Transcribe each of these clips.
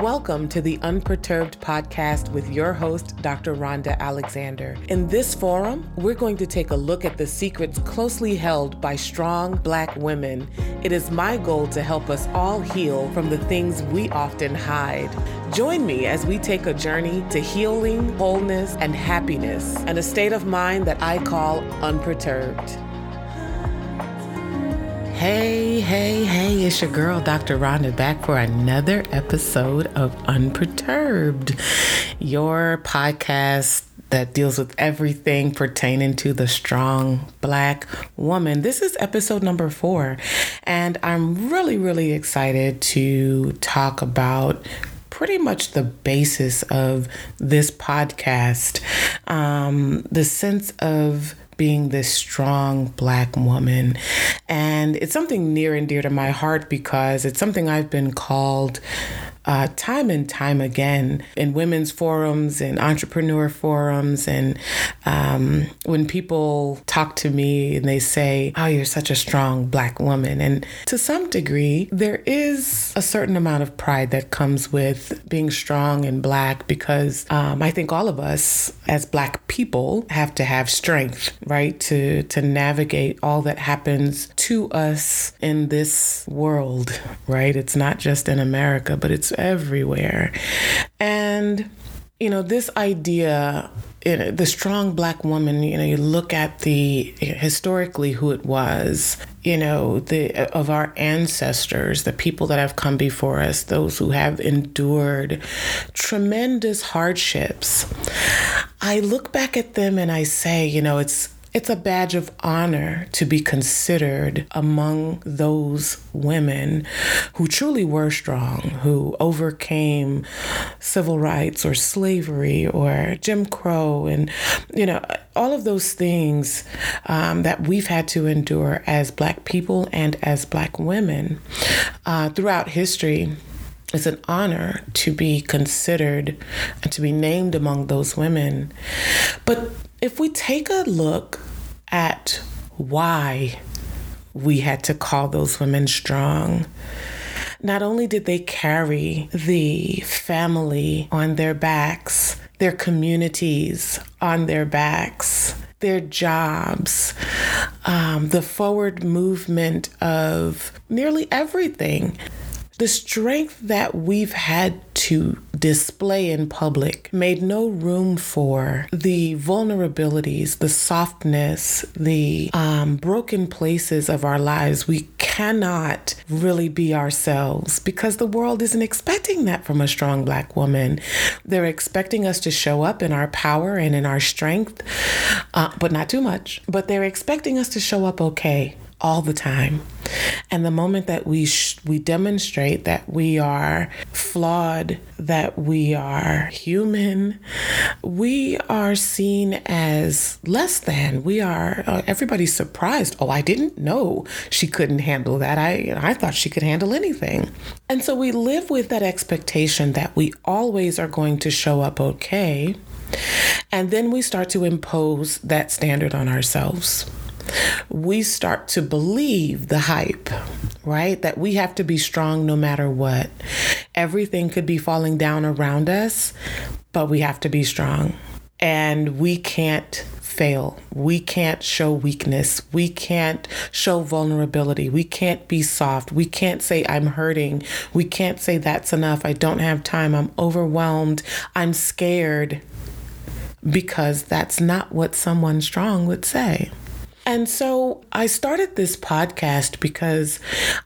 Welcome to the Unperturbed podcast with your host, Dr. Rhonda Alexander. In this forum, we're going to take a look at the secrets closely held by strong Black women. It is my goal to help us all heal from the things we often hide. Join me as we take a journey to healing, wholeness, and happiness, and a state of mind that I call unperturbed. Hey, hey, hey, it's your girl, Dr. Rhonda, back for another episode of Unperturbed, your podcast that deals with everything pertaining to the strong black woman. This is episode number four, and I'm really, really excited to talk about pretty much the basis of this podcast um, the sense of being this strong black woman. And it's something near and dear to my heart because it's something I've been called uh, time and time again in women's forums and entrepreneur forums. And um, when people talk to me and they say, Oh, you're such a strong black woman. And to some degree, there is a certain amount of pride that comes with being strong and black because um, I think all of us as black people have to have strength, right? To, to navigate all that happens to us in this world, right? It's not just in America, but it's everywhere. And, you know, this idea you know, the strong black woman, you know, you look at the historically who it was, you know, the of our ancestors, the people that have come before us, those who have endured tremendous hardships. I look back at them and I say, you know, it's it's a badge of honor to be considered among those women who truly were strong, who overcame civil rights or slavery or Jim Crow, and you know all of those things um, that we've had to endure as Black people and as Black women uh, throughout history. It's an honor to be considered and to be named among those women. But if we take a look at why we had to call those women strong, not only did they carry the family on their backs, their communities on their backs, their jobs, um, the forward movement of nearly everything. The strength that we've had to display in public made no room for the vulnerabilities, the softness, the um, broken places of our lives. We cannot really be ourselves because the world isn't expecting that from a strong black woman. They're expecting us to show up in our power and in our strength, uh, but not too much. But they're expecting us to show up okay all the time. And the moment that we sh- we demonstrate that we are flawed, that we are human, we are seen as less than. We are uh, everybody's surprised. Oh, I didn't know she couldn't handle that. I I thought she could handle anything. And so we live with that expectation that we always are going to show up okay. And then we start to impose that standard on ourselves we start to believe the hype, right? That we have to be strong no matter what. Everything could be falling down around us, but we have to be strong. And we can't fail. We can't show weakness. We can't show vulnerability. We can't be soft. We can't say, I'm hurting. We can't say, that's enough. I don't have time. I'm overwhelmed. I'm scared. Because that's not what someone strong would say. And so I started this podcast because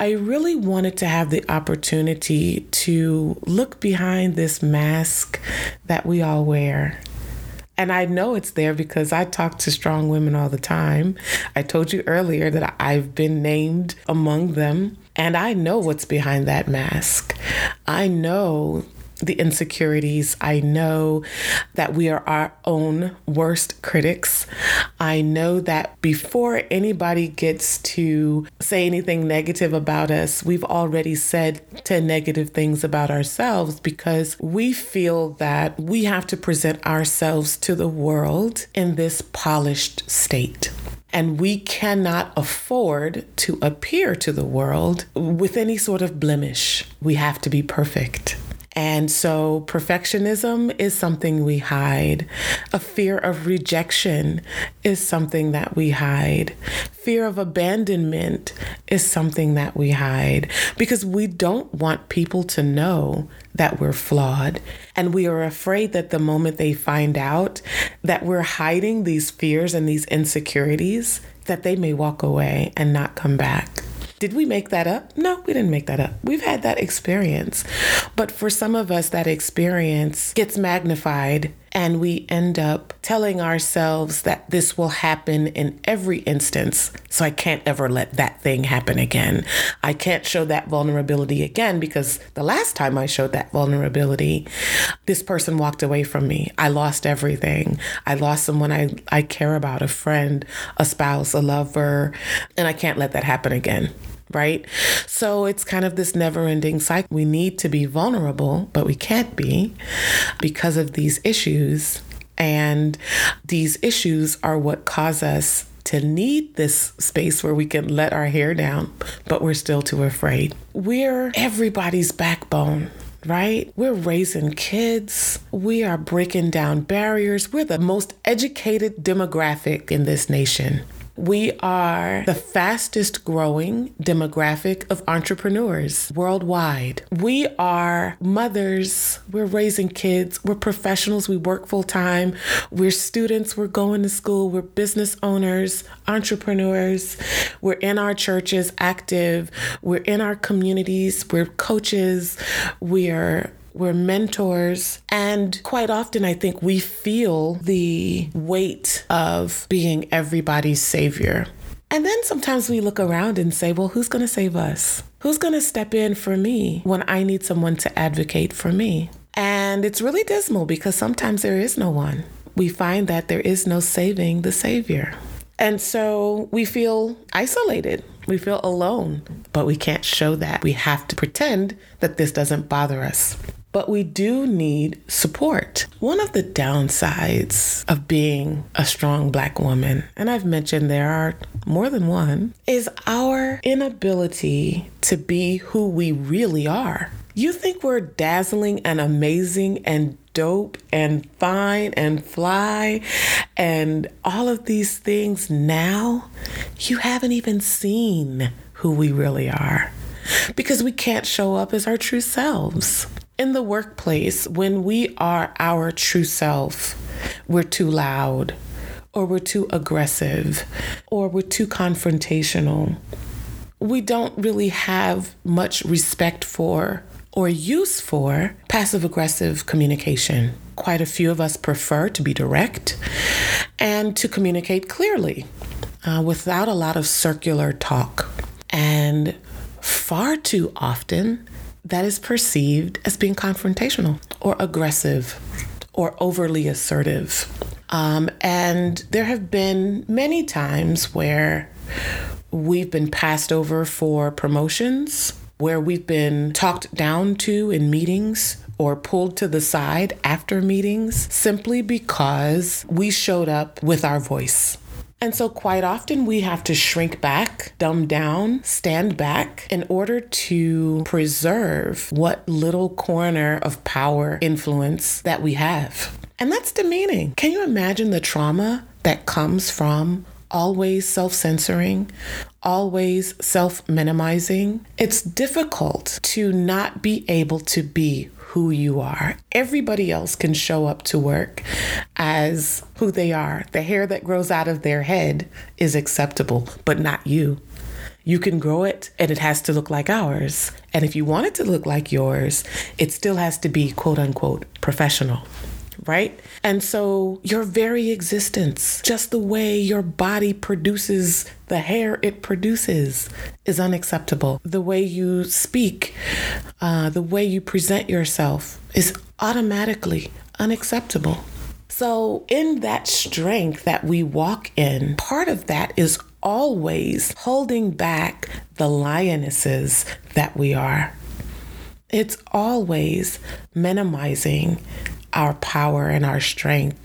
I really wanted to have the opportunity to look behind this mask that we all wear. And I know it's there because I talk to strong women all the time. I told you earlier that I've been named among them. And I know what's behind that mask. I know the insecurities. I know that we are our own worst critics. I know that before anybody gets to say anything negative about us, we've already said 10 negative things about ourselves because we feel that we have to present ourselves to the world in this polished state and we cannot afford to appear to the world with any sort of blemish. We have to be perfect. And so perfectionism is something we hide. A fear of rejection is something that we hide. Fear of abandonment is something that we hide because we don't want people to know that we're flawed. And we are afraid that the moment they find out that we're hiding these fears and these insecurities, that they may walk away and not come back. Did we make that up? No, we didn't make that up. We've had that experience. But for some of us, that experience gets magnified and we end up telling ourselves that this will happen in every instance. So I can't ever let that thing happen again. I can't show that vulnerability again because the last time I showed that vulnerability, this person walked away from me. I lost everything. I lost someone I, I care about a friend, a spouse, a lover, and I can't let that happen again right? So it's kind of this never ending cycle. We need to be vulnerable, but we can't be because of these issues. And these issues are what cause us to need this space where we can let our hair down, but we're still too afraid. We're everybody's backbone right? We're raising kids. We are breaking down barriers. We're the most educated demographic in this nation. We are the fastest growing demographic of entrepreneurs worldwide. We are mothers, we're raising kids, we're professionals, we work full time, we're students, we're going to school, we're business owners, entrepreneurs, we're in our churches active, we're in our communities, we're coaches, we're we're mentors. And quite often, I think we feel the weight of being everybody's savior. And then sometimes we look around and say, well, who's going to save us? Who's going to step in for me when I need someone to advocate for me? And it's really dismal because sometimes there is no one. We find that there is no saving the Savior. And so we feel isolated. We feel alone, but we can't show that. We have to pretend that this doesn't bother us but we do need support. One of the downsides of being a strong Black woman, and I've mentioned there are more than one, is our inability to be who we really are. You think we're dazzling and amazing and dope and fine and fly and all of these things now? You haven't even seen who we really are because we can't show up as our true selves. In the workplace, when we are our true self, we're too loud, or we're too aggressive, or we're too confrontational. We don't really have much respect for or use for passive aggressive communication. Quite a few of us prefer to be direct and to communicate clearly uh, without a lot of circular talk. And far too often, that is perceived as being confrontational or aggressive or overly assertive. Um, and there have been many times where we've been passed over for promotions, where we've been talked down to in meetings or pulled to the side after meetings simply because we showed up with our voice. And so, quite often, we have to shrink back, dumb down, stand back in order to preserve what little corner of power influence that we have. And that's demeaning. Can you imagine the trauma that comes from always self censoring, always self minimizing? It's difficult to not be able to be who you are. Everybody else can show up to work as who they are. The hair that grows out of their head is acceptable, but not you. You can grow it and it has to look like ours. And if you want it to look like yours, it still has to be quote unquote professional right? And so your very existence, just the way your body produces the hair it produces, is unacceptable. The way you speak, uh, the way you present yourself is automatically unacceptable. So, in that strength that we walk in, part of that is always holding back the lionesses that we are. It's always minimizing our power and our strength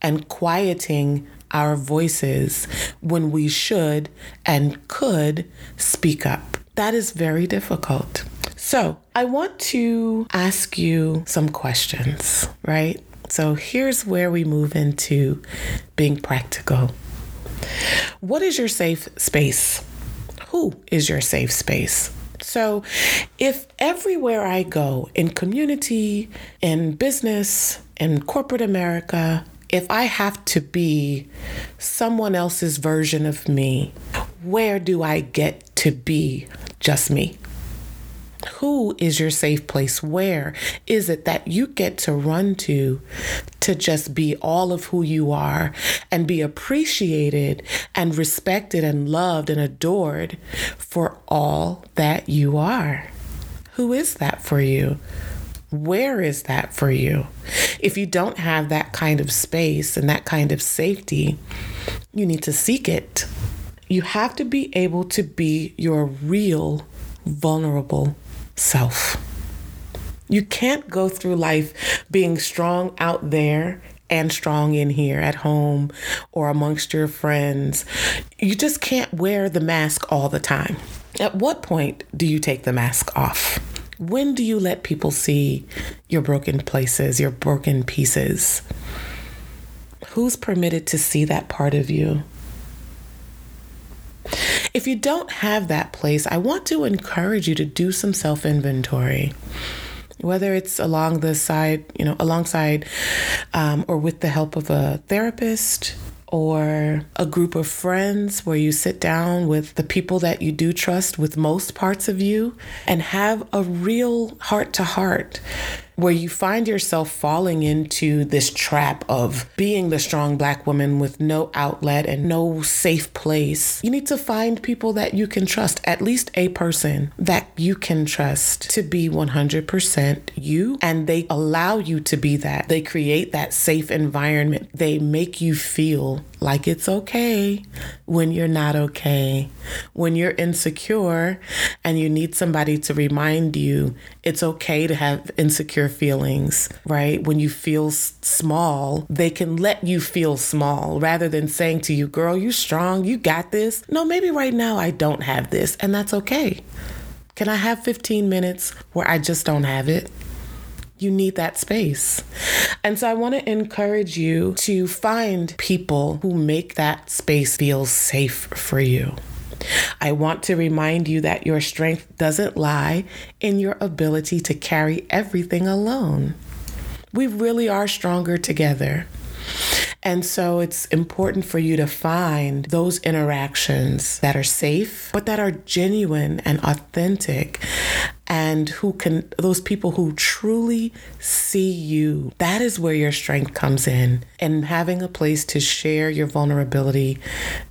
and quieting our voices when we should and could speak up. That is very difficult. So, I want to ask you some questions, right? So, here's where we move into being practical. What is your safe space? Who is your safe space? So, if everywhere I go in community, in business, in corporate America, if I have to be someone else's version of me, where do I get to be just me? Who is your safe place? Where is it that you get to run to to just be all of who you are and be appreciated and respected and loved and adored for all that you are? Who is that for you? Where is that for you? If you don't have that kind of space and that kind of safety, you need to seek it. You have to be able to be your real, vulnerable self. You can't go through life being strong out there and strong in here at home or amongst your friends. You just can't wear the mask all the time. At what point do you take the mask off? When do you let people see your broken places, your broken pieces? Who's permitted to see that part of you? If you don't have that place, I want to encourage you to do some self inventory whether it's along the side, you know, alongside um, or with the help of a therapist or a group of friends where you sit down with the people that you do trust with most parts of you and have a real heart to heart where you find yourself falling into this trap of being the strong black woman with no outlet and no safe place, you need to find people that you can trust, at least a person that you can trust to be 100% you. And they allow you to be that. They create that safe environment. They make you feel like it's okay when you're not okay, when you're insecure and you need somebody to remind you it's okay to have insecure feelings, right? When you feel small, they can let you feel small rather than saying to you, girl, you strong, you got this. No, maybe right now I don't have this, and that's okay. Can I have 15 minutes where I just don't have it? You need that space. And so I want to encourage you to find people who make that space feel safe for you. I want to remind you that your strength doesn't lie in your ability to carry everything alone. We really are stronger together. And so it's important for you to find those interactions that are safe, but that are genuine and authentic and who can, those people who truly see you. That is where your strength comes in and having a place to share your vulnerability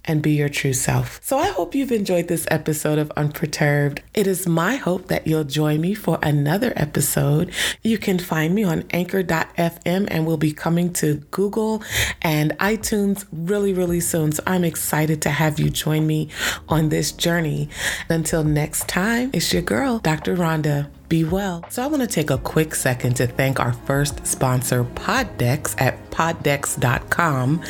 and be your true self. So I hope you've enjoyed this episode of Unperturbed. It is my hope that you'll join me for another episode. You can find me on anchor.fm and we'll be coming to Google and iTunes really, really soon. So I'm excited to have you join me on this journey. Until next time, it's your girl, Dr. Ron Rhonda. Be well. So, I want to take a quick second to thank our first sponsor, Poddecks, at poddecks.com.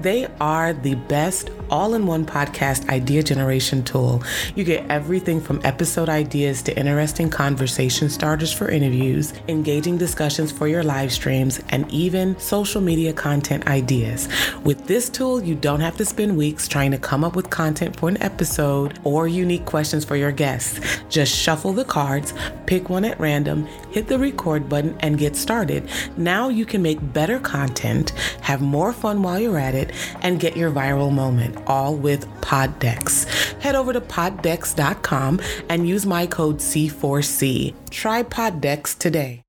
They are the best all in one podcast idea generation tool. You get everything from episode ideas to interesting conversation starters for interviews, engaging discussions for your live streams, and even social media content ideas. With this tool, you don't have to spend weeks trying to come up with content for an episode or unique questions for your guests. Just shuffle the cards, pick one at random, hit the record button, and get started. Now you can make better content, have more fun while you're at it, and get your viral moment all with Poddecks. Head over to poddecks.com and use my code C4C. Try Poddecks today.